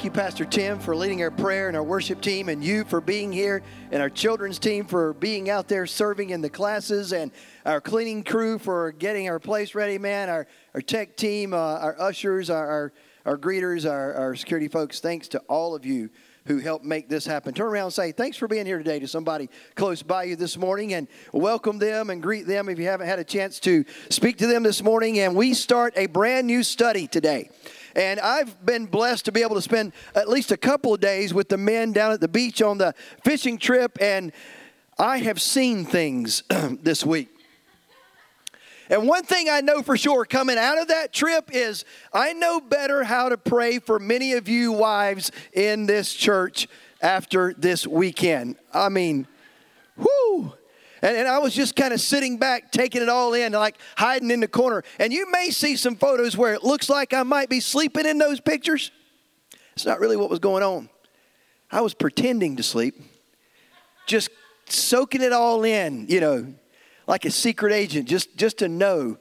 thank you, Pastor Tim, for leading our prayer and our worship team, and you for being here, and our children's team for being out there serving in the classes, and our cleaning crew for getting our place ready, man, our, our tech team, uh, our ushers, our, our, our greeters, our, our security folks. Thanks to all of you who helped make this happen. Turn around and say, Thanks for being here today to somebody close by you this morning and welcome them and greet them if you haven't had a chance to speak to them this morning. And we start a brand new study today. And I've been blessed to be able to spend at least a couple of days with the men down at the beach on the fishing trip, and I have seen things this week. And one thing I know for sure coming out of that trip is I know better how to pray for many of you wives in this church after this weekend. I mean, whoo! And, and I was just kind of sitting back, taking it all in, like hiding in the corner. And you may see some photos where it looks like I might be sleeping in those pictures. It's not really what was going on. I was pretending to sleep, just soaking it all in, you know, like a secret agent, just, just to know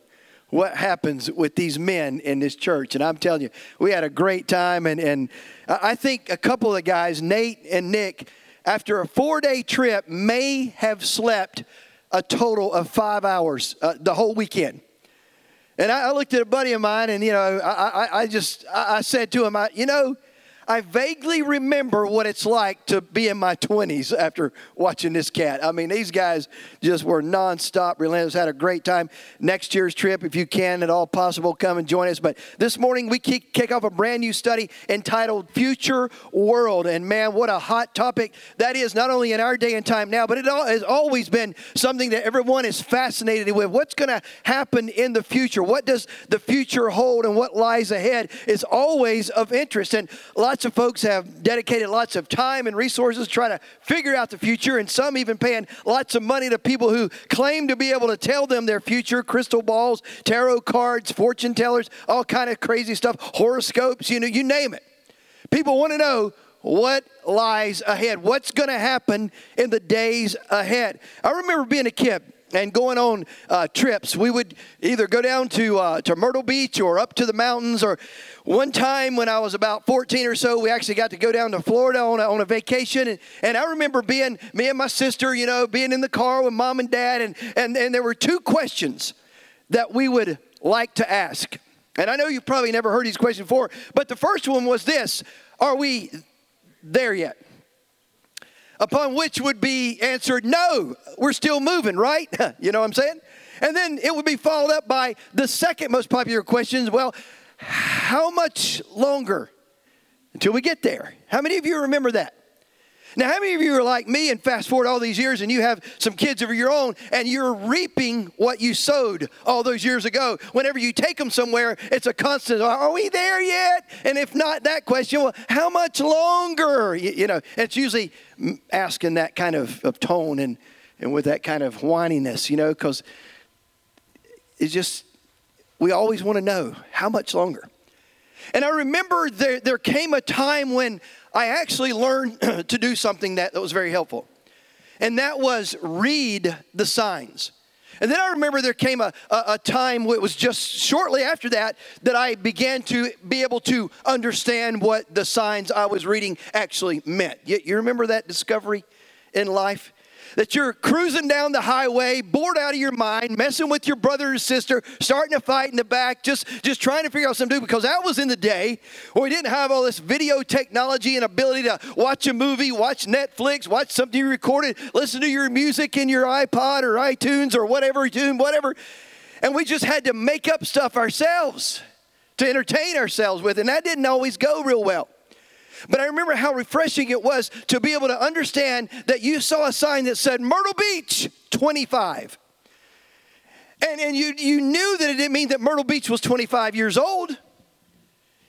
what happens with these men in this church. And I'm telling you, we had a great time. And, and I think a couple of the guys, Nate and Nick, after a four day trip, may have slept a total of five hours uh, the whole weekend. And I, I, looked at a buddy of mine, and you know, I, I, I just I, said to him, I, you know, I vaguely remember what it's like to be in my 20s after watching this cat. I mean, these guys just were nonstop, relentless, had a great time. Next year's trip, if you can at all possible, come and join us. But this morning, we kick off a brand new study entitled Future World. And man, what a hot topic that is, not only in our day and time now, but it has always been something that everyone is fascinated with. What's going to happen in the future? What does the future hold and what lies ahead is always of interest. And lots Lots of folks have dedicated lots of time and resources trying to figure out the future, and some even paying lots of money to people who claim to be able to tell them their future crystal balls, tarot cards, fortune tellers, all kind of crazy stuff, horoscopes, you know, you name it. People want to know what lies ahead, what's going to happen in the days ahead. I remember being a kid and going on uh, trips. We would either go down to uh, to Myrtle Beach or up to the mountains. Or one time when I was about 14 or so, we actually got to go down to Florida on a, on a vacation. And, and I remember being me and my sister, you know, being in the car with mom and dad, and and and there were two questions that we would like to ask. And I know you've probably never heard these questions before, but the first one was this: Are we there yet? Upon which would be answered, No, we're still moving, right? you know what I'm saying? And then it would be followed up by the second most popular question well, how much longer until we get there? How many of you remember that? Now, how many of you are like me and fast forward all these years and you have some kids of your own and you're reaping what you sowed all those years ago? Whenever you take them somewhere, it's a constant, are we there yet? And if not that question, well, how much longer? You, you know, it's usually asking that kind of, of tone and, and with that kind of whininess, you know, because it's just, we always want to know how much longer. And I remember there, there came a time when I actually learned to do something that, that was very helpful. And that was read the signs. And then I remember there came a, a, a time, it was just shortly after that, that I began to be able to understand what the signs I was reading actually meant. You, you remember that discovery in life? That you're cruising down the highway, bored out of your mind, messing with your brother or sister, starting a fight in the back, just, just trying to figure out something to do because that was in the day where we didn't have all this video technology and ability to watch a movie, watch Netflix, watch something you recorded, listen to your music in your iPod or iTunes or whatever, whatever. And we just had to make up stuff ourselves to entertain ourselves with, and that didn't always go real well. But I remember how refreshing it was to be able to understand that you saw a sign that said Myrtle Beach 25. And, and you, you knew that it didn't mean that Myrtle Beach was 25 years old.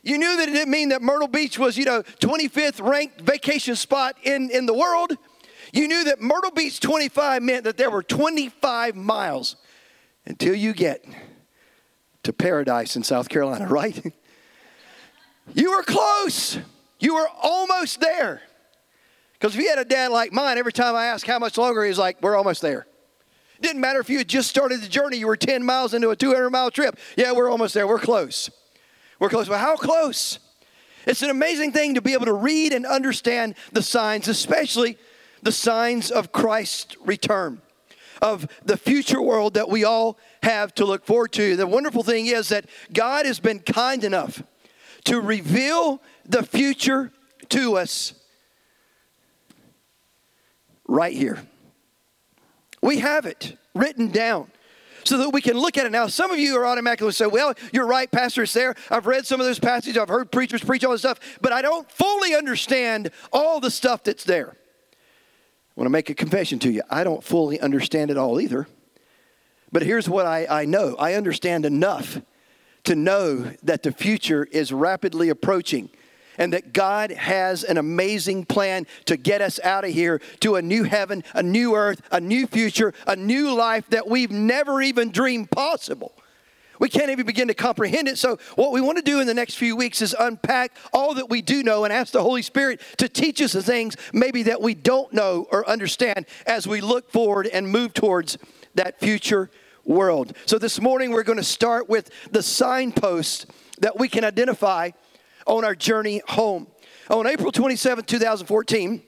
You knew that it didn't mean that Myrtle Beach was, you know, 25th ranked vacation spot in, in the world. You knew that Myrtle Beach 25 meant that there were 25 miles until you get to paradise in South Carolina, right? you were close. You were almost there. Because if you had a dad like mine, every time I asked how much longer, he's like, we're almost there. Didn't matter if you had just started the journey, you were 10 miles into a 200 mile trip. Yeah, we're almost there. We're close. We're close. But how close? It's an amazing thing to be able to read and understand the signs, especially the signs of Christ's return, of the future world that we all have to look forward to. The wonderful thing is that God has been kind enough to reveal the future to us right here. We have it written down so that we can look at it. Now, some of you are automatically say, well, you're right, Pastor, it's there. I've read some of those passages, I've heard preachers preach all this stuff, but I don't fully understand all the stuff that's there. I want to make a confession to you. I don't fully understand it all either. But here's what I, I know I understand enough to know that the future is rapidly approaching and that God has an amazing plan to get us out of here to a new heaven, a new earth, a new future, a new life that we've never even dreamed possible. We can't even begin to comprehend it. So, what we want to do in the next few weeks is unpack all that we do know and ask the Holy Spirit to teach us the things maybe that we don't know or understand as we look forward and move towards that future world. So, this morning we're going to start with the signposts that we can identify on our journey home. On April 27, 2014,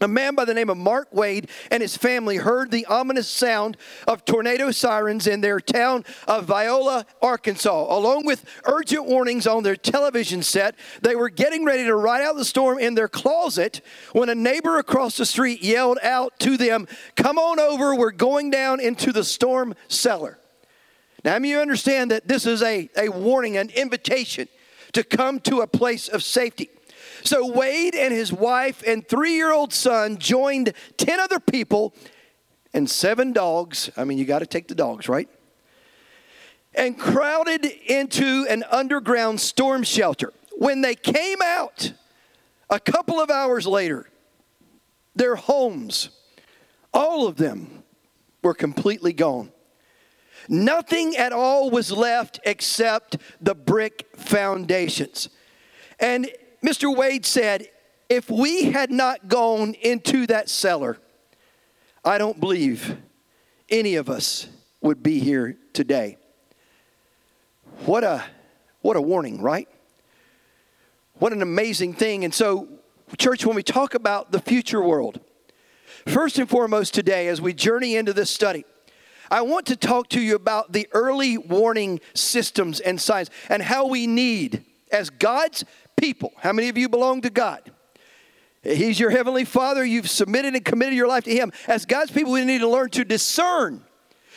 a man by the name of Mark Wade and his family heard the ominous sound of tornado sirens in their town of Viola, Arkansas. Along with urgent warnings on their television set, they were getting ready to ride out the storm in their closet when a neighbor across the street yelled out to them, Come on over, we're going down into the storm cellar. Now, I mean, you understand that this is a, a warning, an invitation to come to a place of safety. So Wade and his wife and three year old son joined 10 other people and seven dogs. I mean, you got to take the dogs, right? And crowded into an underground storm shelter. When they came out a couple of hours later, their homes, all of them, were completely gone. Nothing at all was left except the brick foundations. And Mr. Wade said, if we had not gone into that cellar, I don't believe any of us would be here today. What a what a warning, right? What an amazing thing. And so, church, when we talk about the future world, first and foremost today, as we journey into this study, I want to talk to you about the early warning systems and signs and how we need, as God's people, how many of you belong to God? He's your heavenly Father. You've submitted and committed your life to Him. As God's people, we need to learn to discern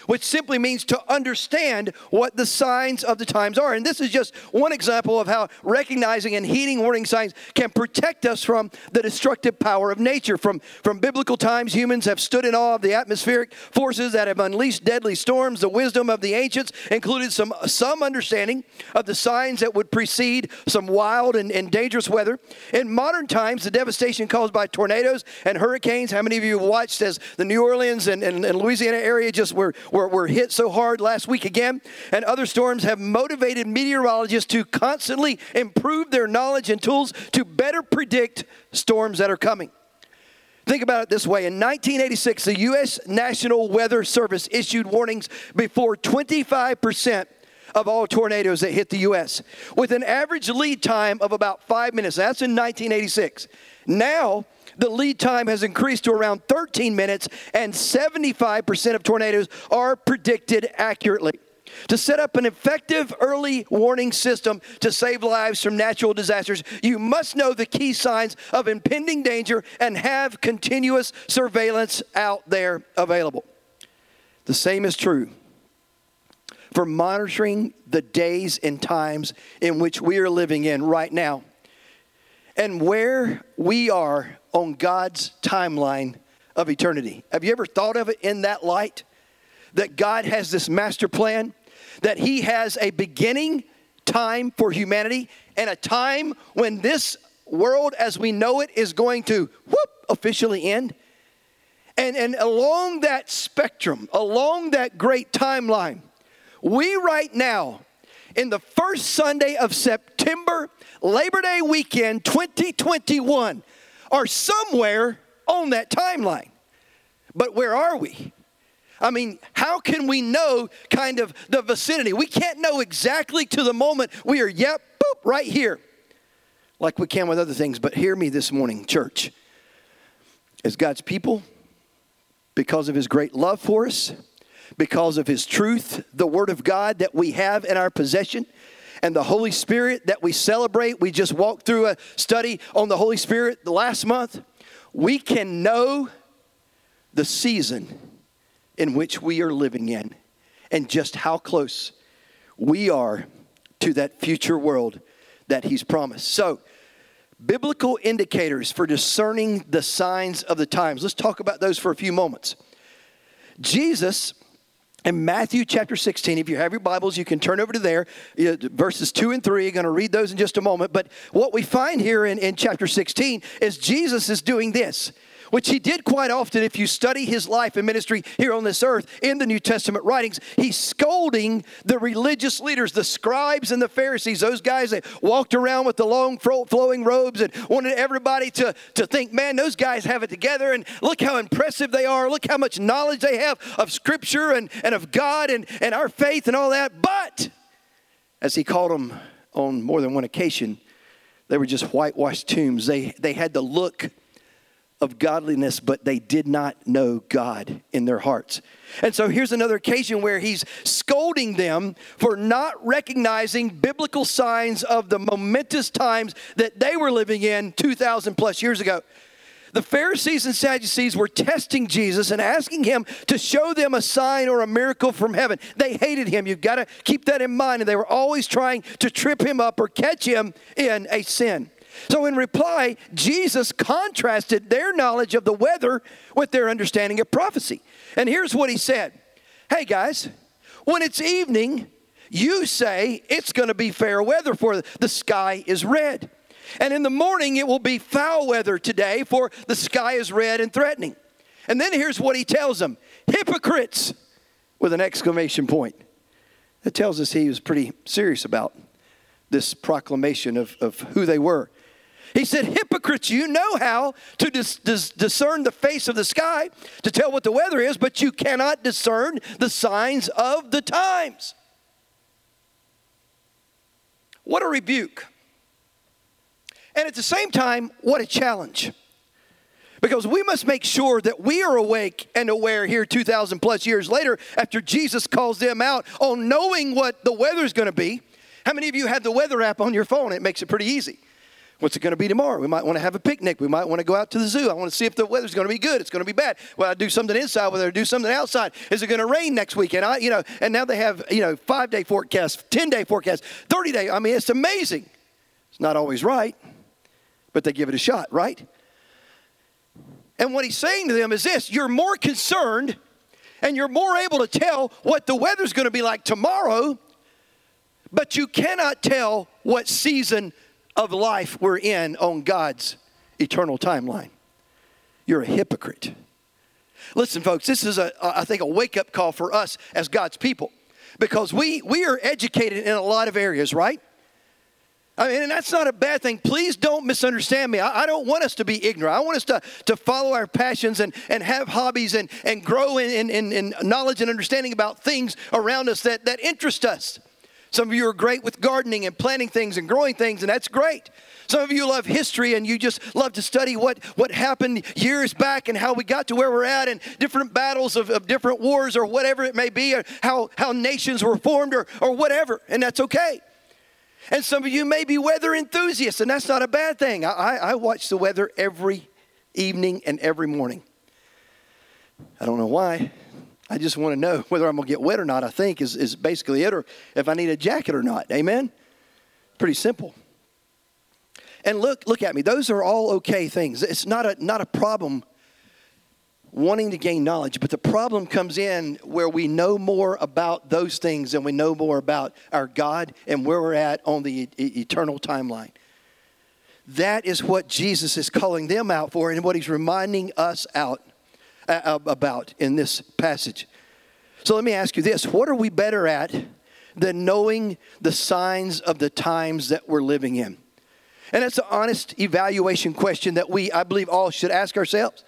which simply means to understand what the signs of the times are. And this is just one example of how recognizing and heeding warning signs can protect us from the destructive power of nature. From, from biblical times, humans have stood in awe of the atmospheric forces that have unleashed deadly storms. The wisdom of the ancients included some, some understanding of the signs that would precede some wild and, and dangerous weather. In modern times, the devastation caused by tornadoes and hurricanes, how many of you watched as the New Orleans and, and, and Louisiana area just were were, were hit so hard last week again, and other storms have motivated meteorologists to constantly improve their knowledge and tools to better predict storms that are coming. Think about it this way. In 1986, the U.S. National Weather Service issued warnings before 25% of all tornadoes that hit the U.S., with an average lead time of about five minutes. That's in 1986. Now, the lead time has increased to around 13 minutes, and 75% of tornadoes are predicted accurately. To set up an effective early warning system to save lives from natural disasters, you must know the key signs of impending danger and have continuous surveillance out there available. The same is true for monitoring the days and times in which we are living in right now and where we are on God's timeline of eternity. Have you ever thought of it in that light? That God has this master plan, that He has a beginning time for humanity and a time when this world as we know it is going to whoop officially end. And, and along that spectrum, along that great timeline, we right now, in the first Sunday of September, Labor Day weekend 2021, are somewhere on that timeline. But where are we? I mean, how can we know kind of the vicinity? We can't know exactly to the moment we are, yep, boop, right here. like we can with other things, but hear me this morning, church. As God's people, because of his great love for us, because of his truth, the word of God that we have in our possession, and the Holy Spirit that we celebrate. We just walked through a study on the Holy Spirit the last month. We can know the season in which we are living in and just how close we are to that future world that He's promised. So, biblical indicators for discerning the signs of the times. Let's talk about those for a few moments. Jesus in Matthew chapter 16, if you have your Bibles, you can turn over to there. Verses 2 and 3, I'm going to read those in just a moment. But what we find here in, in chapter 16 is Jesus is doing this which he did quite often if you study his life and ministry here on this earth in the New Testament writings. He's scolding the religious leaders, the scribes and the Pharisees, those guys that walked around with the long flowing robes and wanted everybody to, to think, man, those guys have it together and look how impressive they are. Look how much knowledge they have of Scripture and, and of God and, and our faith and all that. But, as he called them on more than one occasion, they were just whitewashed tombs. They, they had the look of godliness, but they did not know God in their hearts. And so here's another occasion where he's scolding them for not recognizing biblical signs of the momentous times that they were living in 2,000 plus years ago. The Pharisees and Sadducees were testing Jesus and asking him to show them a sign or a miracle from heaven. They hated him. You've got to keep that in mind. And they were always trying to trip him up or catch him in a sin. So, in reply, Jesus contrasted their knowledge of the weather with their understanding of prophecy. And here's what he said Hey, guys, when it's evening, you say it's going to be fair weather, for the sky is red. And in the morning, it will be foul weather today, for the sky is red and threatening. And then here's what he tells them hypocrites, with an exclamation point. That tells us he was pretty serious about this proclamation of, of who they were. He said, Hypocrites, you know how to dis- dis- discern the face of the sky, to tell what the weather is, but you cannot discern the signs of the times. What a rebuke. And at the same time, what a challenge. Because we must make sure that we are awake and aware here 2,000 plus years later after Jesus calls them out on knowing what the weather's going to be. How many of you have the weather app on your phone? It makes it pretty easy. What's it going to be tomorrow? We might want to have a picnic. We might want to go out to the zoo. I want to see if the weather's going to be good. It's going to be bad. Well, I do something inside. Whether I do something outside. Is it going to rain next weekend? I, you know, and now they have you know five day forecast, ten day forecast, thirty day. I mean, it's amazing. It's not always right, but they give it a shot, right? And what he's saying to them is this: You're more concerned, and you're more able to tell what the weather's going to be like tomorrow, but you cannot tell what season of life we're in on God's eternal timeline. You're a hypocrite. Listen, folks, this is, a, I think, a wake up call for us as God's people because we, we are educated in a lot of areas, right? I mean, and that's not a bad thing. Please don't misunderstand me. I, I, don't want us to be ignorant. I want us to, to follow our passions and, and have hobbies and, and grow in, in, in knowledge and understanding about things around us that, that interest us. Some of you are great with gardening and planting things and growing things, and that's great. Some of you love history and you just love to study what, what happened years back and how we got to where we're at and different battles of, of different wars or whatever it may be, or how, how nations were formed or, or whatever, and that's okay. And some of you may be weather enthusiasts, and that's not a bad thing. I, I, I watch the weather every evening and every morning. I don't know why. I just want to know whether I'm going to get wet or not, I think, is, is basically it, or if I need a jacket or not. Amen? Pretty simple. And look, look at me. Those are all okay things. It's not a, not a problem wanting to gain knowledge, but the problem comes in where we know more about those things than we know more about our God and where we're at on the e- eternal timeline. That is what Jesus is calling them out for and what he's reminding us out about in this passage. So let me ask you this what are we better at than knowing the signs of the times that we're living in? And that's an honest evaluation question that we, I believe, all should ask ourselves.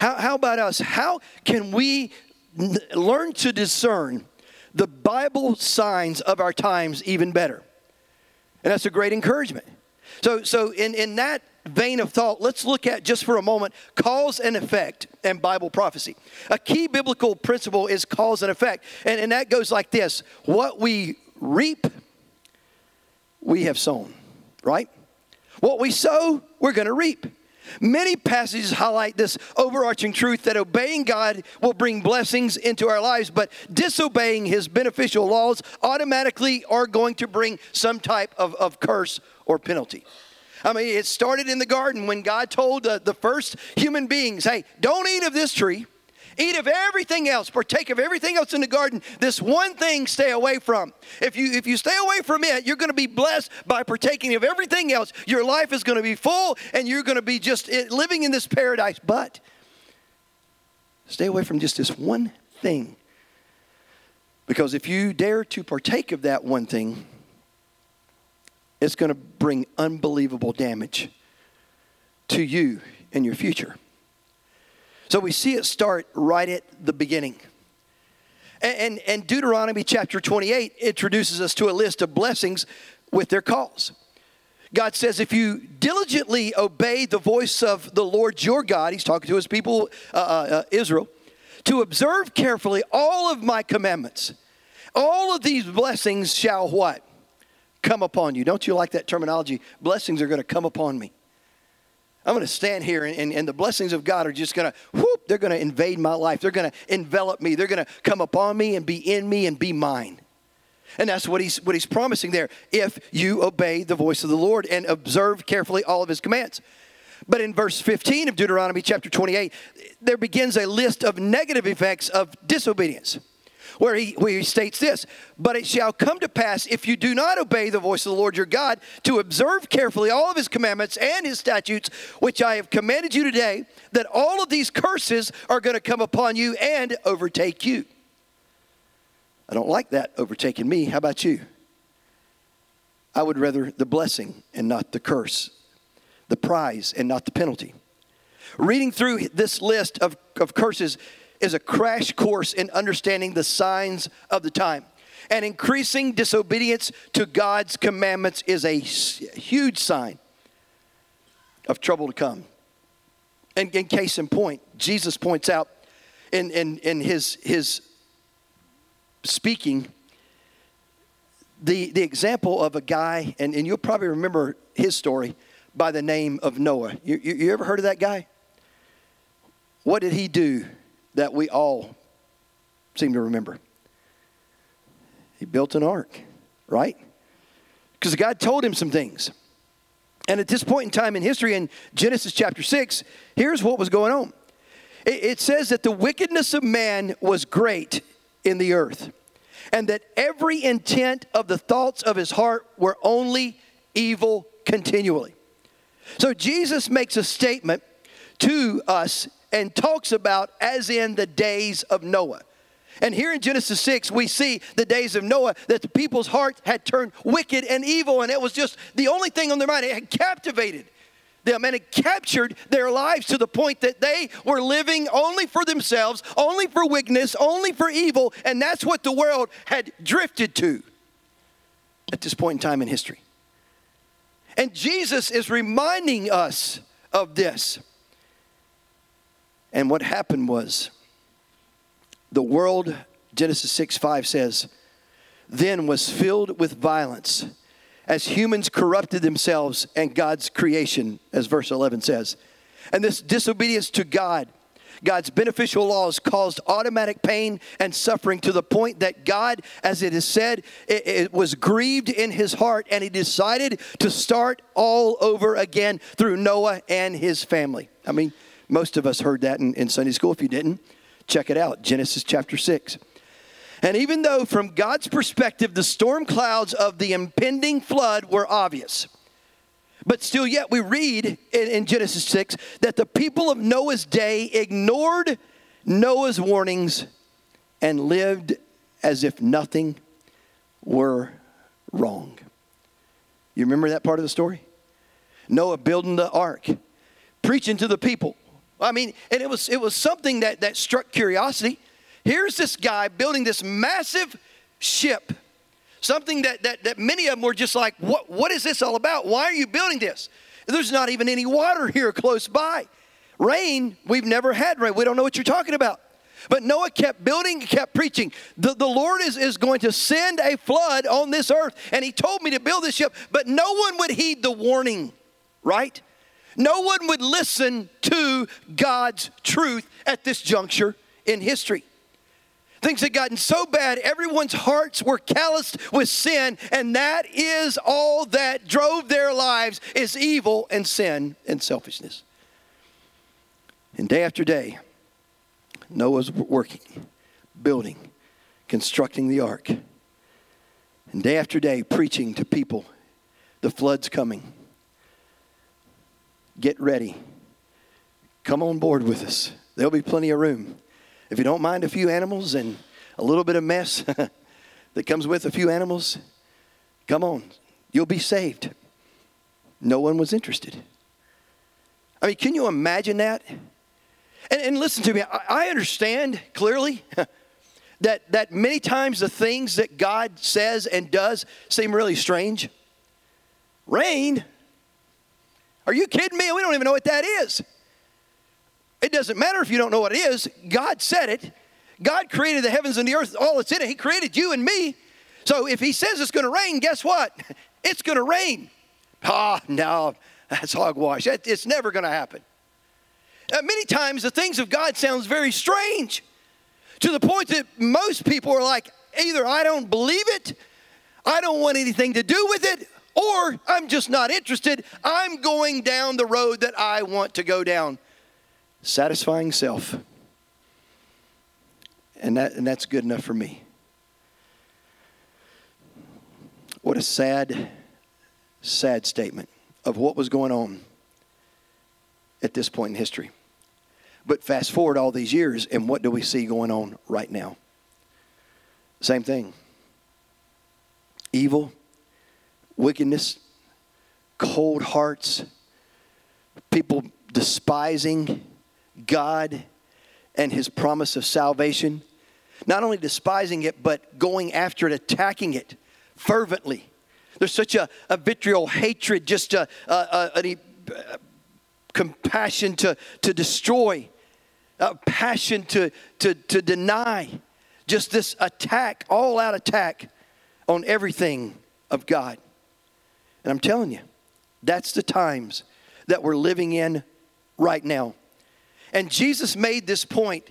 How, how about us? How can we n- learn to discern the Bible signs of our times even better? And that's a great encouragement. So, so in, in that vein of thought, let's look at just for a moment cause and effect and Bible prophecy. A key biblical principle is cause and effect. And, and that goes like this what we reap, we have sown, right? What we sow, we're going to reap. Many passages highlight this overarching truth that obeying God will bring blessings into our lives, but disobeying His beneficial laws automatically are going to bring some type of, of curse or penalty. I mean, it started in the garden when God told the, the first human beings, hey, don't eat of this tree. Eat of everything else, partake of everything else in the garden. This one thing stay away from. If you if you stay away from it, you're going to be blessed by partaking of everything else. Your life is going to be full and you're going to be just eh, living in this paradise. But stay away from just this one thing. Because if you dare to partake of that one thing, it's going to bring unbelievable damage to you and your future. So we see it start right at the beginning. And, and, and, Deuteronomy chapter 28 introduces us to a list of blessings with their cause. God says, if you diligently obey the voice of the Lord your God, he's talking to his people, uh, uh, uh Israel, to observe carefully all of my commandments, all of these blessings shall what? Come upon you. Don't you like that terminology? Blessings are going to come upon me. I'm going to stand here and, and, and, the blessings of God are just going to, whoop, they're going to invade my life. They're going to envelop me. They're going to come upon me and be in me and be mine. And that's what he's, what he's promising there. If you obey the voice of the Lord and observe carefully all of his commands. But in verse 15 of Deuteronomy chapter 28, there begins a list of negative effects of disobedience where he, where he states this But it shall come to pass, if you do not obey the voice of the Lord your God, to observe carefully all of his commandments and his statutes, which I have commanded you today, that all of these curses are going to come upon you and overtake you. I don't like that overtaking me. How about you? I would rather the blessing and not the curse, the prize and not the penalty. Reading through this list of, of curses is a crash course in understanding the signs of the time. And increasing disobedience to God's commandments is a huge sign of trouble to come. And in case in point, Jesus points out in, in, in his, his speaking the, the example of a guy, and, and you'll probably remember his story by the name of Noah. You, you, you ever heard of that guy? What did he do that we all seem to remember. He built an ark, right? Because God told him some things. And at this point in time in history, in Genesis chapter 6, here's what was going on. It, it says that the wickedness of man was great in the earth, and that every intent of the thoughts of his heart were only evil continually. So Jesus makes a statement to us and talks about as in the days of Noah. And here in Genesis 6, we see the days of Noah that the people's heart had turned wicked and evil, and it was just the only thing on their mind. It had captivated them and it captured their lives to the point that they were living only for themselves, only for wickedness, only for evil, and that's what the world had drifted to at this point in time in history. And Jesus is reminding us of this. And what happened was the world, Genesis 6 5 says, then was filled with violence as humans corrupted themselves and God's creation, as verse 11 says. And this disobedience to God, God's beneficial laws, caused automatic pain and suffering to the point that God, as it is said, it, it was grieved in his heart and he decided to start all over again through Noah and his family. I mean, most of us heard that in, in Sunday school. If you didn't, check it out Genesis chapter 6. And even though, from God's perspective, the storm clouds of the impending flood were obvious, but still, yet we read in, in, Genesis 6 that the people of Noah's day ignored Noah's warnings and lived as if nothing were wrong. You remember that part of the story? Noah building the ark, preaching to the people. I mean, and it was it was something that that struck curiosity. Here's this guy building this massive ship Something that, that, that many of them were just like, what, what is this all about? Why are you building this? There's not even any water here close by. Rain, we've never had rain. We don't know what you're talking about. But Noah kept building, kept preaching. The, the Lord is, is going to send a flood on this earth. And he told me to build this ship, but no one would heed the warning, right? No one would listen to God's truth at this juncture in history. Things had gotten so bad, everyone's hearts were calloused with sin, and that is all that drove their lives is evil and sin and selfishness. And day after day, Noah's working, building, constructing the ark. And day after day, preaching to people the flood's coming. Get ready. Come on board with us. There'll be plenty of room. If you don't mind a few animals and a little bit of mess that comes with a few animals, come on. You'll be saved. No one was interested. I mean, can you imagine that? And, and listen to me, I, I understand clearly that, that many times the things that God says and does seem really strange. Rain? Are you kidding me? We don't even know what that is. It doesn't matter if you don't know what it is. God said it. God created the heavens and the earth, all that's in it. He created you and me. So if He says it's going to rain, guess what? It's going to rain. Ah, no, that's hogwash. It's never going to happen. Uh, many times the things of God sounds very strange to the point that most people are like, either I don't believe it, I don't want anything to do with it, or I'm just not interested. I'm going down the road that I want to go down. Satisfying self. And, that, and that's good enough for me. What a sad, sad statement of what was going on at this point in history. But fast forward all these years, and what do we see going on right now? Same thing evil, wickedness, cold hearts, people despising God and His promise of salvation. Not only despising it, but going after it, attacking it fervently. There's such a, a vitriol, hatred, just a, a, a, a compassion to, to destroy a passion to, to, to deny, just this attack, all out attack on everything of God. And I'm telling you, that's the times that we're living in right now. And Jesus made this point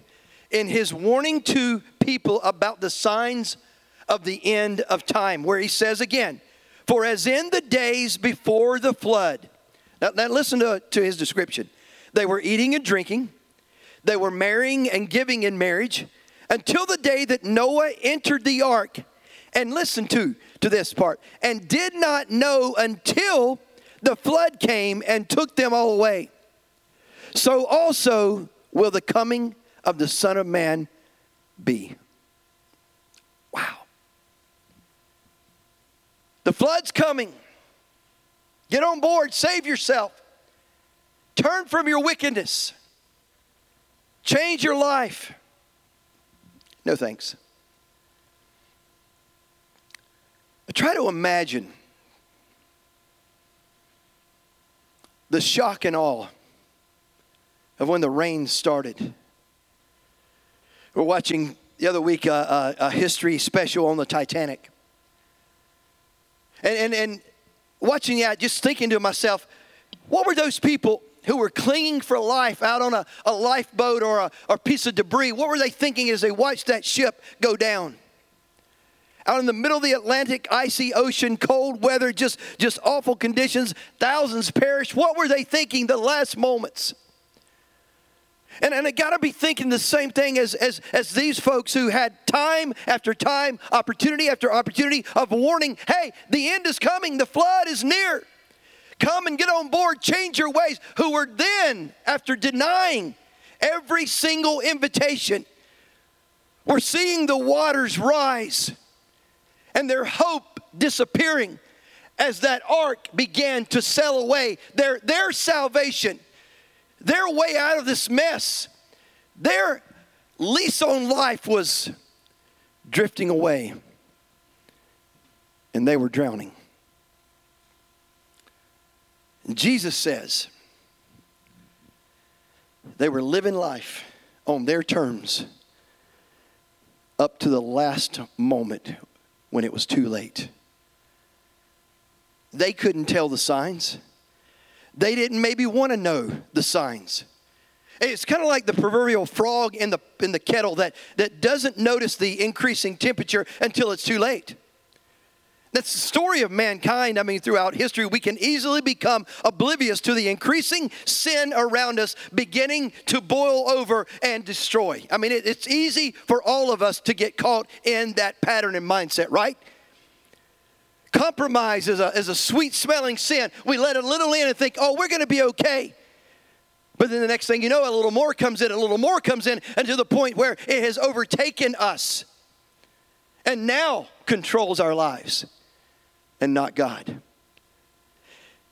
in his warning to people about the signs of the end of time, where he says again, For as in the days before the flood, now, now listen to, to his description. They were eating and drinking, they were marrying and giving in marriage until the day that Noah entered the ark. And listen to, to this part, and did not know until the flood came and took them all away. So also will the coming of the Son of Man be. Wow. The flood's coming. Get on board, save yourself. Turn from your wickedness. Change your life. No thanks. I try to imagine the shock and awe of when the rain started. We're watching the other week a, a, history special on the Titanic. And, and, and watching that, just thinking to myself, what were those people who were clinging for life out on a, a lifeboat or a, or a piece of debris, what were they thinking as they watched that ship go down? Out in the middle of the Atlantic, icy ocean, cold weather, just, just awful conditions, thousands perished. What were they thinking the last moments? And, and I got to be thinking the same thing as, as, as these folks who had time after time, opportunity after opportunity of warning hey, the end is coming, the flood is near. Come and get on board, change your ways, who were then, after denying every single invitation, were seeing the waters rise and their hope disappearing as that ark began to sail away. Their, their salvation, their way out of this mess, their lease on life was drifting away. and they were drowning. And Jesus says they were living life on their terms up to the last moment when it was too late. They couldn't tell the signs. They didn't maybe want to know the signs. It's kind of like the proverbial frog in the, in the kettle that, that doesn't notice the increasing temperature until it's too late. That's the story of mankind. I mean, throughout history, we can easily become oblivious to the increasing sin around us beginning to boil over and destroy. I mean, it, it's easy for all of us to get caught in that pattern and mindset, right? Compromise is a, is a sweet smelling sin. We let a little in and think, oh, we're going to be okay. But then the next thing you know, a little more comes in, a little more comes in, and to the point where it has overtaken us and now controls our lives and not God.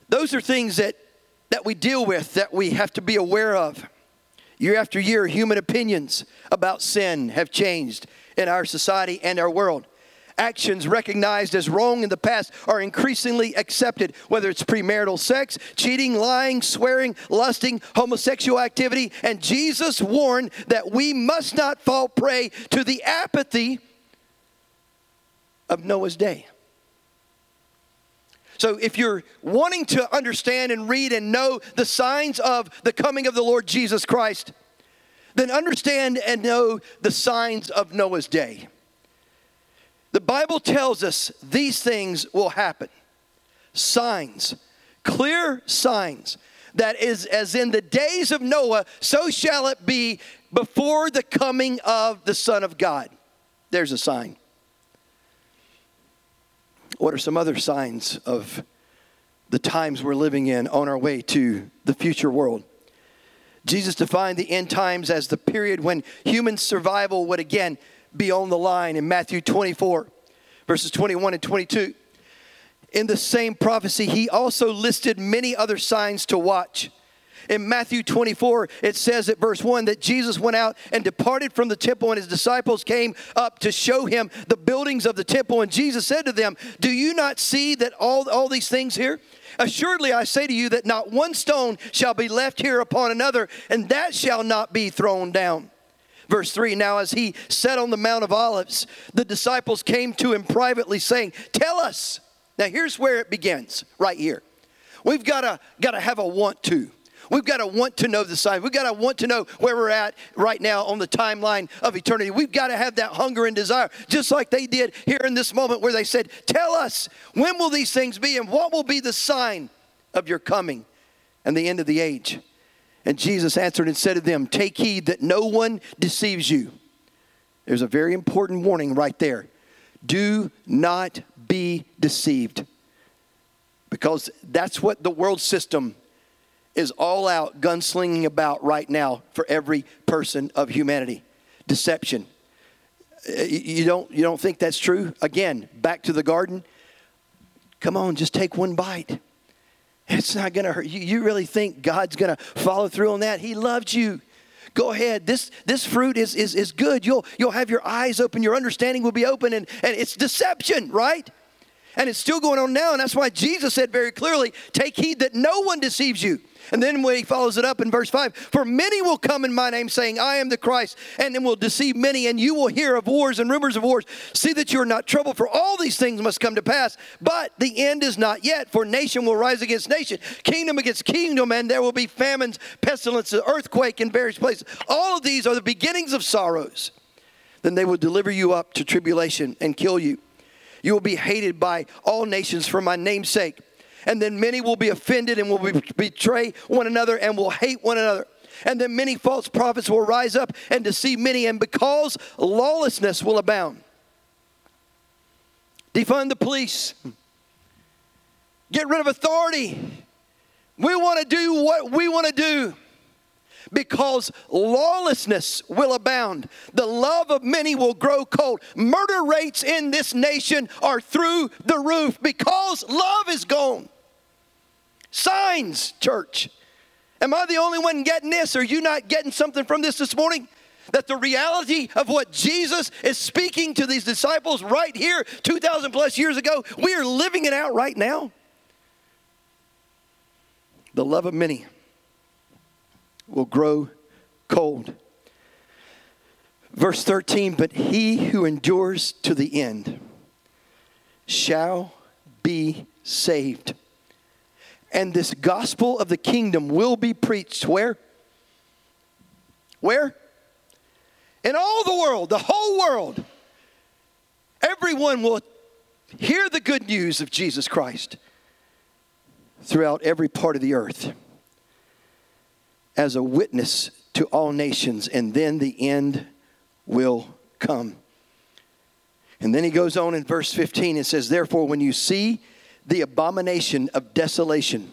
Those are things that, that we deal with that we have to be aware of. Year after year, human opinions about sin have changed in our society and our world actions recognized as wrong in the past are increasingly accepted, whether it's premarital sex, cheating, lying, swearing, lusting, homosexual activity. And Jesus warned that we must not fall prey to the apathy of Noah's day. So, if you're wanting to understand and read and know the signs of the coming of the Lord Jesus Christ, then understand and know the signs of Noah's day. The Bible tells us these things will happen signs, clear signs. That is, as in the days of Noah, so shall it be before the coming of the Son of God. There's a sign. What are some other signs of the times we're living in on our way to the future world? Jesus defined the end times as the period when human survival would again be on the line in Matthew 24, verses 21 and 22. In the same prophecy, he also listed many other signs to watch. In Matthew 24, it says at verse 1 that Jesus went out and departed from the temple, and his disciples came up to show him the buildings of the temple. And Jesus said to them, Do you not see that all, all these things here? Assuredly, I say to you that not one stone shall be left here upon another, and that shall not be thrown down. Verse 3 Now, as he sat on the Mount of Olives, the disciples came to him privately, saying, Tell us. Now, here's where it begins, right here. We've got to, got to have a want to. We've got to want to know the sign. We've got to want to know where we're at right now on the timeline of eternity. We've got to have that hunger and desire, just like they did here in this moment where they said, Tell us, when will these things be and what will be the sign of your coming and the end of the age? And Jesus answered and said to them, Take heed that no one deceives you. There's a very important warning right there. Do not be deceived. Because that's what the world system is all out gunslinging about right now for every person of humanity deception. Uh, you don't, you don't think that's true? Again, back to the garden. Come on, just take one bite. It's not going to hurt. You, you really think God's going to follow through on that? He loved you. Go ahead. This, this fruit is, is, is good. You'll, you'll have your eyes open, your understanding will be open, and, and it's deception, right? And it's still going on now, and that's why Jesus said very clearly take heed that no one deceives you. And then when he follows it up in verse 5 For many will come in my name, saying, I am the Christ, and then will deceive many, and you will hear of wars and rumors of wars. See that you are not troubled, for all these things must come to pass. But the end is not yet, for nation will rise against nation, kingdom against kingdom, and there will be famines, pestilences, earthquake in various places. All of these are the beginnings of sorrows. Then they will deliver you up to tribulation and kill you. You will be hated by all nations for my name's sake and then many will be offended and will be, betray one another and will hate one another. And then many false prophets will rise up and deceive many, and because lawlessness will abound. Defund the police. Get rid of authority. We want to do what we want to do because lawlessness will abound. The love of many will grow cold. Murder rates in this nation are through the roof because love is gone. Signs, church. Am I the only one getting this? Are you not getting something from this this morning? that the reality of what Jesus is speaking to these disciples right here, 2,000 plus years ago, we are living it out right now. The love of many will grow cold. Verse 13, but he who endures to the end shall be saved. And this gospel of the kingdom will be preached where? Where? In all the world, the whole world. Everyone will hear the good news of Jesus Christ throughout every part of the earth as a witness to all nations, and then the end will come. And then he goes on in verse 15 and says, Therefore, when you see the abomination of desolation,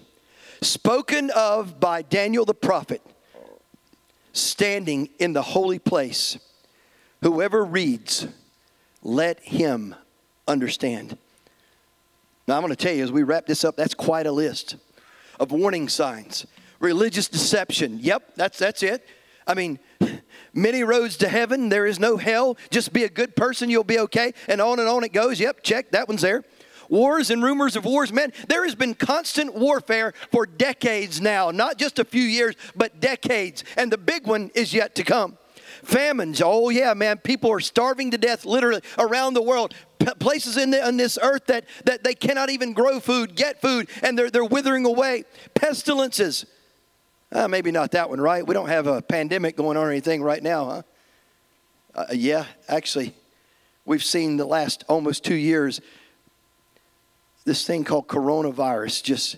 spoken of by Daniel the prophet, standing in the holy place, whoever reads, let him understand. Now, I'm going to tell you as we wrap this up, that's quite a list of warning signs. Religious deception. Yep, that's, that's it. I mean, many roads to heaven, there is no hell. Just be a good person, you'll be okay. And on and on it goes. Yep, check, that one's there. Wars and rumors of wars. Man, there has been constant warfare for decades now, not just a few years, but decades. And the big one is yet to come. Famines. Oh, yeah, man. People are starving to death literally around the world. P- places in, the, in this earth that, that they cannot even grow food, get food, and they're, they're withering away. Pestilences. Uh, maybe not that one, right? We don't have a pandemic going on or anything right now, huh? Uh, yeah, actually, we've seen the last almost two years this thing called coronavirus just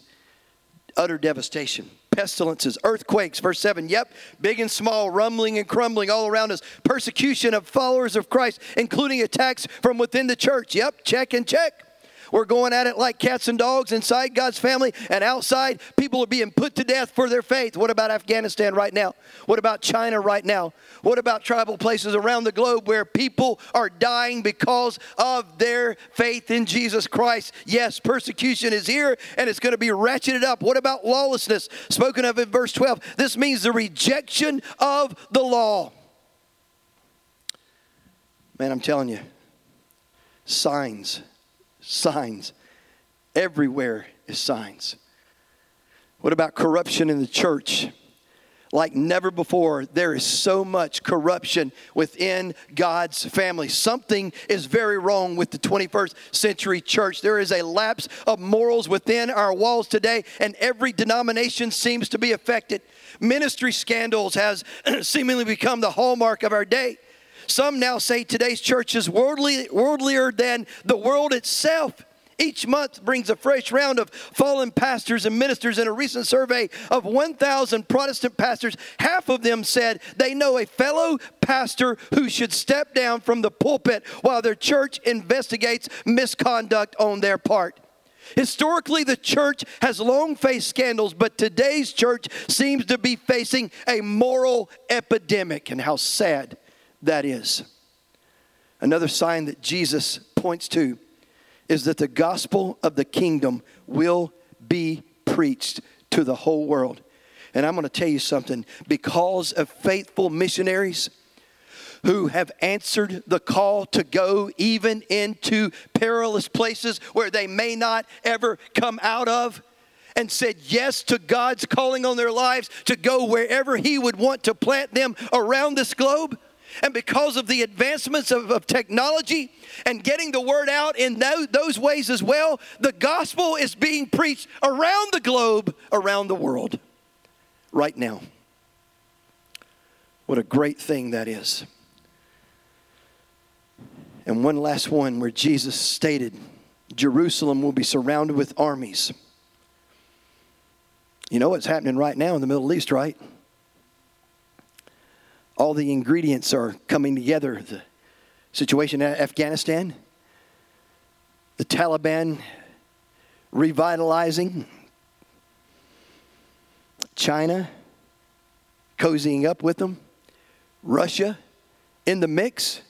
utter devastation pestilences, earthquakes. Verse 7, yep, big and small, rumbling and crumbling all around us. Persecution of followers of Christ, including attacks from within the church. Yep, check and check. We're going at it like cats and dogs inside God's family, and outside, people are being put to death for their faith. What about Afghanistan right now? What about China right now? What about tribal places around the globe where people are dying because of their faith in Jesus Christ? Yes, persecution is here and it's going to be ratcheted up. What about lawlessness? Spoken of in verse 12. This means the rejection of the law. Man, I'm telling you, signs signs. Everywhere is signs. What about corruption in the church? Like never before, there is so much corruption within God's family. Something is very wrong with the 21st century church. There is a lapse of morals within our walls today, and every denomination seems to be affected. Ministry scandals has seemingly become the hallmark of our day. Some now say today's church is worldly, worldlier than the world itself. Each month brings a fresh round of fallen pastors and ministers. In a recent survey of 1,000 Protestant pastors, half of them said they know a fellow pastor who should step down from the pulpit while their church investigates misconduct on their part. Historically, the church has long faced scandals, but today's church seems to be facing a moral epidemic. And how sad that is. Another sign that Jesus points to is that the gospel of the kingdom will be preached to the whole world. And I'm going to tell you something because of faithful missionaries who have answered the call to go even into perilous places where they may not ever come out of and said yes to God's calling on their lives to go wherever He would want to plant them around this globe and because of the advancements of, of technology and getting the word out in those, those ways as well, the gospel is being preached around the globe, around the world, right now. What a great thing that is. And one last one where Jesus stated Jerusalem will be surrounded with armies. You know what's happening right now in the Middle East, right? All the ingredients are coming together. The situation in Afghanistan, the Taliban revitalizing, China cozying up with them, Russia in the mix.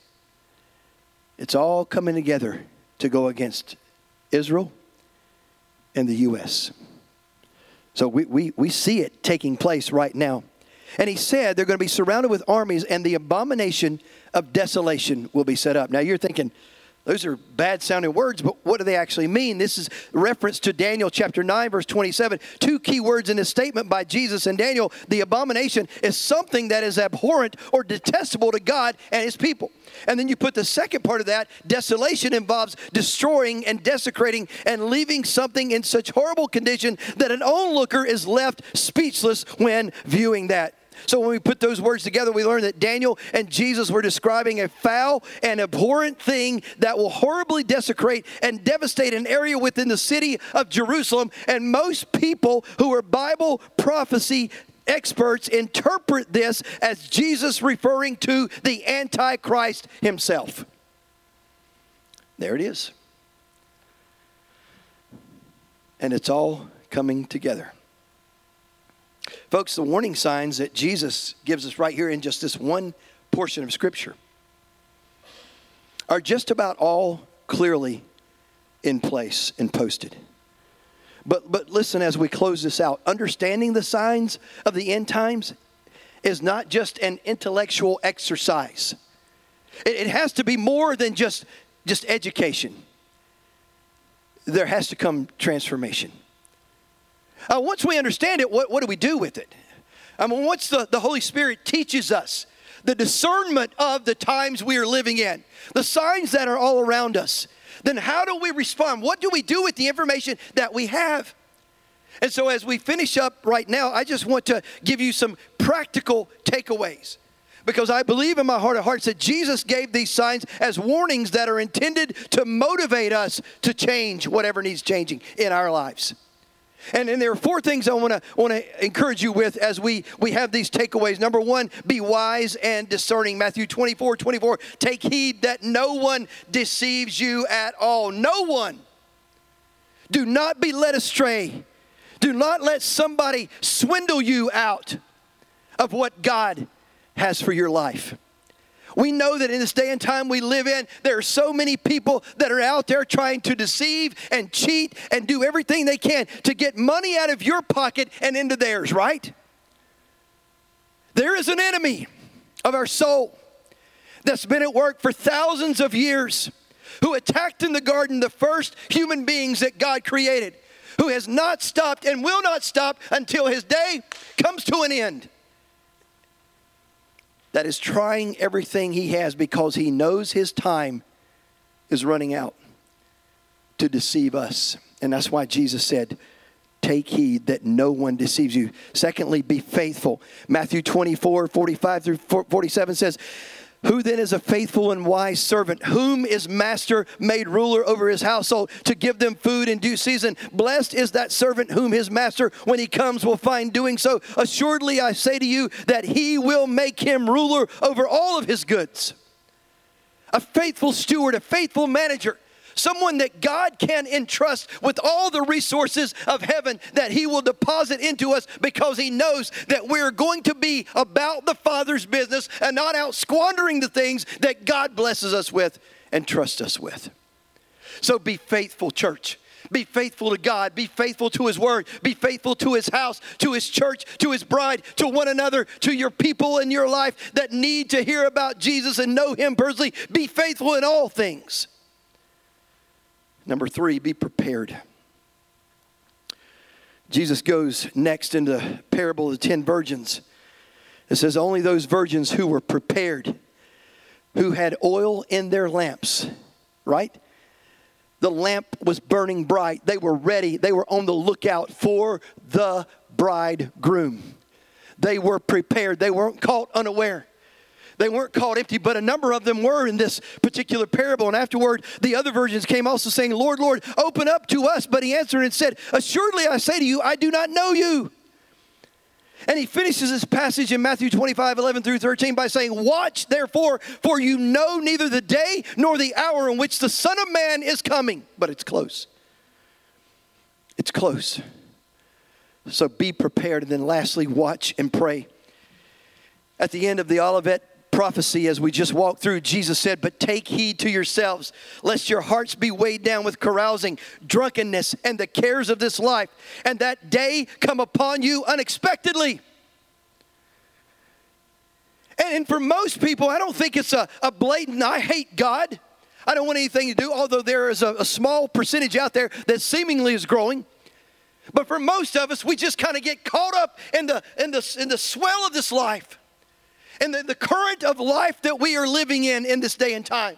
It's all coming together to go against Israel and the U.S. So we, we, we see it taking place right now. And he said they're going to be surrounded with armies, and the abomination of desolation will be set up. Now you're thinking, those are bad sounding words, but what do they actually mean? This is reference to Daniel chapter 9, verse 27. Two key words in this statement by Jesus and Daniel. The abomination is something that is abhorrent or detestable to God and his people. And then you put the second part of that desolation involves destroying and desecrating and leaving something in such horrible condition that an onlooker is left speechless when viewing that. So when we put those words together, we learn that Daniel and Jesus were describing a foul and abhorrent thing that will horribly desecrate and devastate an area within the city of Jerusalem. And most people who are Bible prophecy experts interpret this as Jesus referring to the Antichrist himself. There it is. And it's all coming together. Folks, the warning signs that Jesus gives us right here in just this one portion of Scripture are just about all clearly in place and posted. But, but listen as we close this out understanding the signs of the end times is not just an intellectual exercise, it, it has to be more than just, just education. There has to come transformation. Uh, once we understand it, what, what do we do with it? I mean, once the, the Holy Spirit teaches us the discernment of the times we are living in, the signs that are all around us, then how do we respond? What do we do with the information that we have? And so, as we finish up right now, I just want to give you some practical takeaways because I believe in my heart of hearts that Jesus gave these signs as warnings that are intended to motivate us to change whatever needs changing in our lives. And, there are four things I want to want to encourage you with as we we have these takeaways. Number one, be wise and discerning. Matthew 24, 24. Take heed that no one deceives you at all. No one. Do not be led astray. Do not let somebody swindle you out of what God has for your life. We know that in this day and time we live in, there are so many people that are out there trying to deceive and cheat and do everything they can to get money out of your pocket and into theirs, right? There is an enemy of our soul that's been at work for thousands of years who attacked in the garden the first human beings that God created, who has not stopped and will not stop until his day comes to an end that is trying everything he has because he knows his time is running out to deceive us. And that's why Jesus said, Take heed that no one deceives you. Secondly, be faithful. Matthew 24, 45 through 47 says, who then is a faithful and wise servant, whom is master made ruler over his household to give them food in due season? Blessed is that servant whom his master, when he comes, will find doing so. Assuredly, I say to you that he will make him ruler over all of his goods. A faithful steward, a faithful manager someone that God can entrust with all the resources of heaven that He will deposit into us because He knows that we're going to be about the Father's business and not out squandering the things that God blesses us with and trusts us with. So be faithful, church. Be faithful to God. Be faithful to His Word. Be faithful to His house, to His church, to His bride, to one another, to your people in your life that need to hear about Jesus and know Him personally. Be faithful in all things. Number three, be prepared. Jesus goes next into the parable of the ten virgins. It says, Only those virgins who were prepared, who had oil in their lamps, right? The lamp was burning bright. They were ready. They were on the lookout for the bridegroom. They were prepared. They weren't caught unaware. They weren't caught empty, but a number of them were in this particular parable. And afterward, the other virgins came also saying, Lord, Lord, open up to us. But he answered and said, Assuredly I say to you, I do not know you. And he finishes this passage in Matthew 25, 11 through 13 by saying, Watch therefore, for you know neither the day nor the hour in which the Son of Man is coming. But it's close. It's close. So be prepared. And then lastly, watch and pray. At the end of the Olivet prophecy as we just walked through, Jesus said, But take heed to yourselves, lest your hearts be weighed down with carousing, drunkenness, and the cares of this life, and that day come upon you unexpectedly. And, and for most people, I don't think it's a, a blatant, I hate God. I don't want anything to do, although there is a, a small percentage out there that seemingly is growing. But for most of us, we just kind of get caught up in the, in, the, in the swell of this life and the, the current of life that we are living in in this day and time.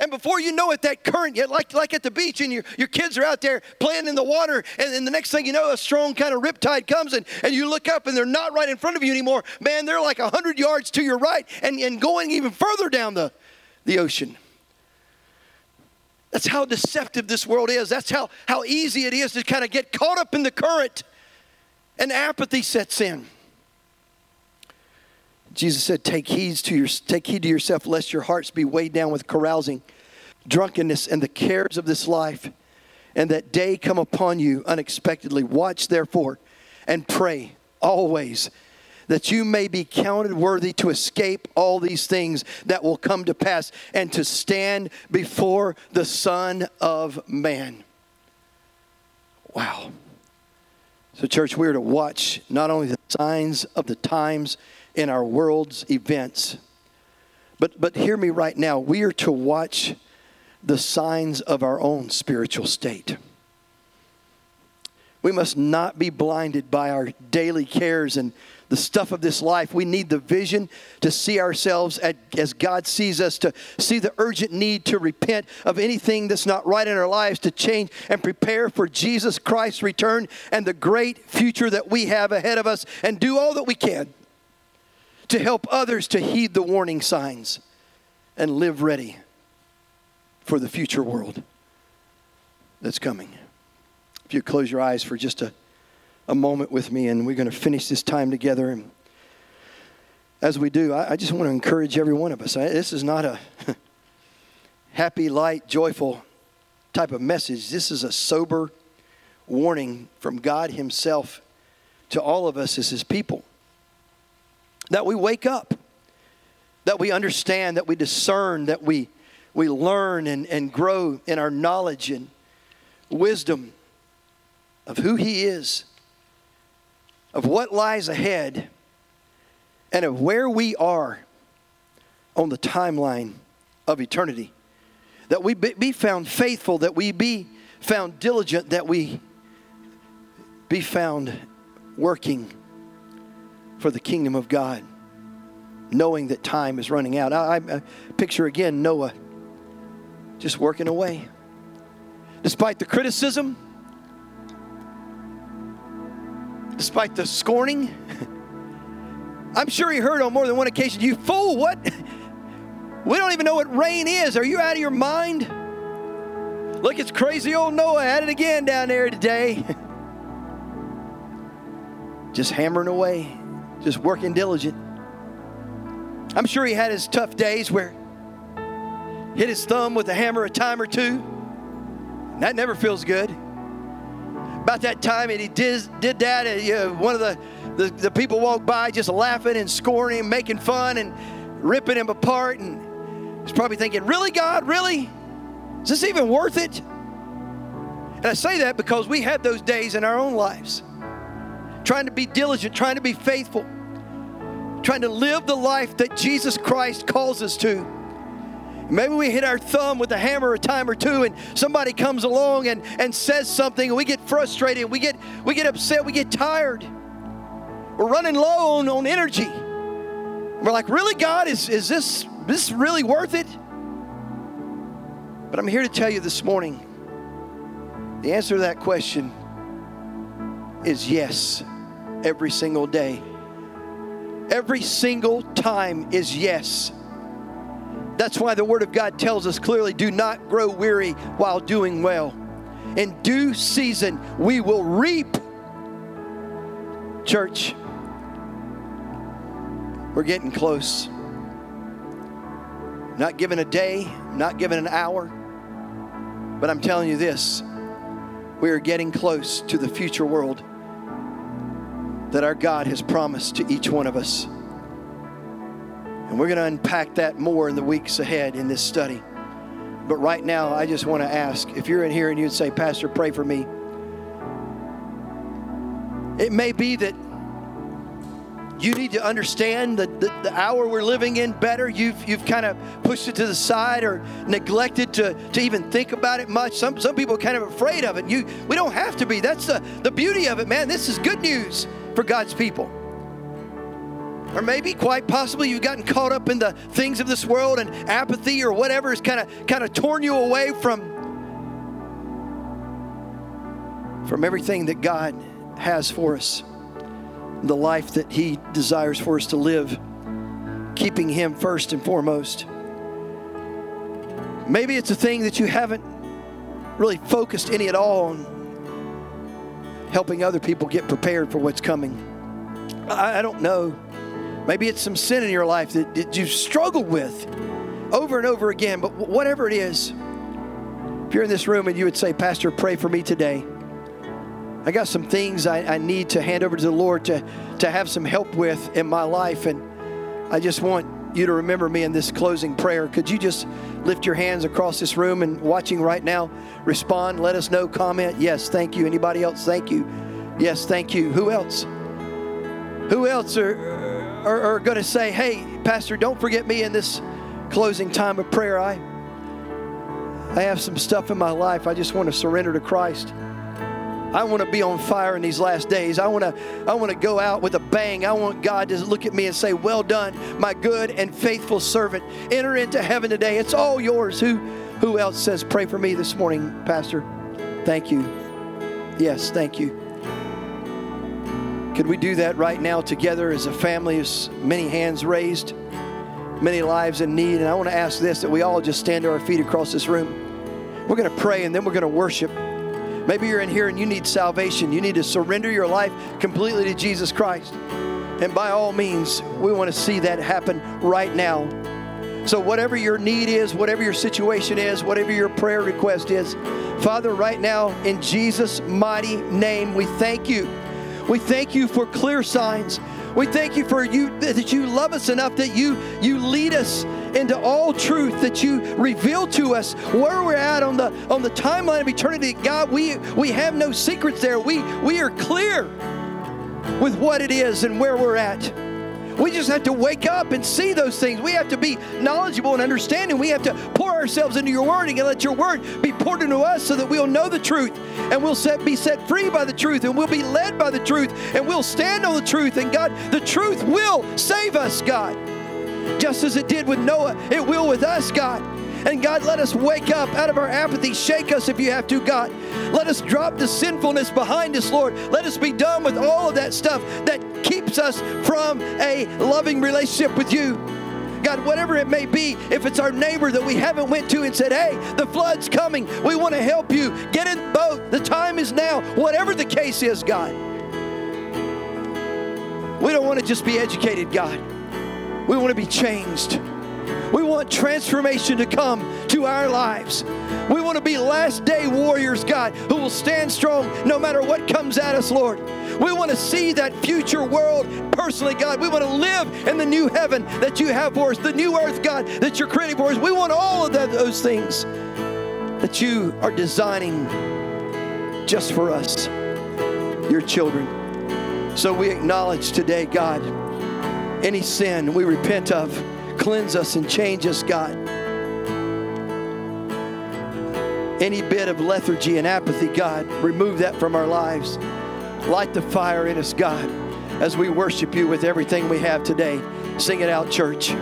And before you know it, that current, like, like at the beach, and your, your kids are out there playing in the water, and then the next thing you know, a strong kind of riptide comes, and, and you look up and they're not right in front of you anymore. Man, they're like 100 yards to your right and, and going even further down the, the ocean. That's how deceptive this world is. That's how, how easy it is to kind of get caught up in the current, and apathy sets in. Jesus said, Take heed to your take heed to yourself, lest your hearts be weighed down with carousing, drunkenness, and the cares of this life, and that day come upon you unexpectedly. Watch therefore and pray always that you may be counted worthy to escape all these things that will come to pass and to stand before the Son of Man. Wow. So, church, we're to watch not only the signs of the times in our world's events, but, but hear me right now. We are to watch the signs of our own spiritual state. We must not be blinded by our daily cares and the stuff of this life. We need the vision to see ourselves as God sees us, to see the urgent need to repent of anything that's not right in our lives, to change and prepare for Jesus Christ's return and the great future that we have ahead of us, and do all that we can to help others to heed the warning signs and live ready for the future world that's coming. If you close your eyes for just a, a moment with me, and we're going to finish this time together. And as we do, I, I just want to encourage every one of us. I, this is not a happy, light, joyful type of message. This is a sober warning from God Himself to all of us as His people. That we wake up, that we understand, that we discern, that we, we learn and, and grow in our knowledge and wisdom of who He is, of what lies ahead, and of where we are on the timeline of eternity. That we be found faithful, that we be found diligent, that we be found working for the kingdom of God, knowing that time is running out. I, I picture again Noah just working away. Despite the criticism, despite the scorning. I'm sure he heard on more than one occasion, You fool, what? We don't even know what rain is. Are you out of your mind? Look, it's crazy old Noah at it again down there today. just hammering away, just working diligent. I'm sure he had his tough days where hit his thumb with a hammer a time or two. That never feels good about that time and he did, did that, and, you know, one of the, the, the people walked by just laughing and scoring him, making fun and ripping him apart. And he's probably thinking, Really, God? Really? Is this even worth it? And I say that because we have those days in our own lives. Trying to be diligent, trying to be faithful, trying to live the life that Jesus Christ calls us to. Maybe we hit our thumb with a hammer a time or two, and somebody comes along and, and says something, and we get frustrated, we get, we get upset, we get tired. We're running low on, on energy. We're like, really, God, is, is this, this really worth it? But I'm here to tell you this morning the answer to that question is yes, every single day. Every single time is yes. That's why the Word of God tells us clearly do not grow weary while doing well. In due season, we will reap. Church, we're getting close. Not given a day, not given an hour, but I'm telling you this we are getting close to the future world that our God has promised to each one of us. And we're going to unpack that more in the weeks ahead in this study. But right now, I just want to ask if you're in here and you'd say, Pastor, pray for me. It may be that you need to understand the, the, the, hour we're living in better. You've, you've kind of pushed it to the side or neglected to, to even think about it much. Some, some people are kind of afraid of it. You, we don't have to be. That's the, the beauty of it, man. This is good news for God's people. Or maybe, quite possibly, you've gotten caught up in the things of this world and apathy or whatever has kind of kind of torn you away from, from everything that God has for us the life that He desires for us to live, keeping Him first and foremost. Maybe it's a thing that you haven't really focused any at all on helping other people get prepared for what's coming. I, I don't know. Maybe it's some sin in your life that, that you've struggled with over and over again, but whatever it is, if you're in this room and you would say, Pastor, pray for me today. I got some things I, I need to hand over to the Lord to, to have some help with in my life. And I just want you to remember me in this closing prayer. Could you just lift your hands across this room and watching right now, respond, let us know, comment. Yes, thank you. Anybody else? Thank you. Yes, thank you. Who else? Who else are, are, are going to say, hey, Pastor, don't forget me in this closing time of prayer? I, I have some stuff in my life I just want to surrender to Christ. I want to be on fire in these last days. I want to I want to go out with a bang. I want God to look at me and say, "Well done, my good and faithful servant. Enter into heaven today. It's all yours." Who who else says, "Pray for me this morning, pastor?" Thank you. Yes, thank you. Could we do that right now together as a family, as many hands raised, many lives in need? And I want to ask this that we all just stand to our feet across this room. We're going to pray and then we're going to worship. Maybe you're in here and you need salvation. You need to surrender your life completely to Jesus Christ. And by all means, we want to see that happen right now. So, whatever your need is, whatever your situation is, whatever your prayer request is, Father, right now, in Jesus' mighty name, we thank you. We thank you for clear signs. We thank you for you that you love us enough that you you lead us into all truth that you reveal to us where we're at on the on the timeline of eternity. God, we we have no secrets there. We we are clear with what it is and where we're at. We just have to wake up and see those things. We have to be knowledgeable and understanding. We have to pour ourselves into your word and let your word be poured into us so that we'll know the truth and we'll set, be set free by the truth and we'll be led by the truth and we'll stand on the truth. And God, the truth will save us, God just as it did with Noah, it will with us, God. And God, let us wake up out of our apathy. Shake us if you have to, God. Let us drop the sinfulness behind us, Lord. Let us be done with all of that stuff that keeps us from a loving relationship with you. God, whatever it may be, if it's our neighbor that we haven't went to and said, hey, the flood's coming, we want to help you. Get in the boat. The time is now. Whatever the case is, God. We don't want to just be educated, God. We want to be changed. We want transformation to come to our lives. We want to be last day warriors, God, who will stand strong no matter what comes at us, Lord. We want to see that future world personally, God. We want to live in the new heaven that you have for us, the new earth, God, that you're creating for us. We want all of that, those things that you are designing just for us, your children. So we acknowledge today, God any sin we repent of. Cleanse us and change us, God. Any bit of lethargy and apathy, God, remove that from our lives. Light the fire in us, God, as we worship you with everything we have today. Sing it out, church.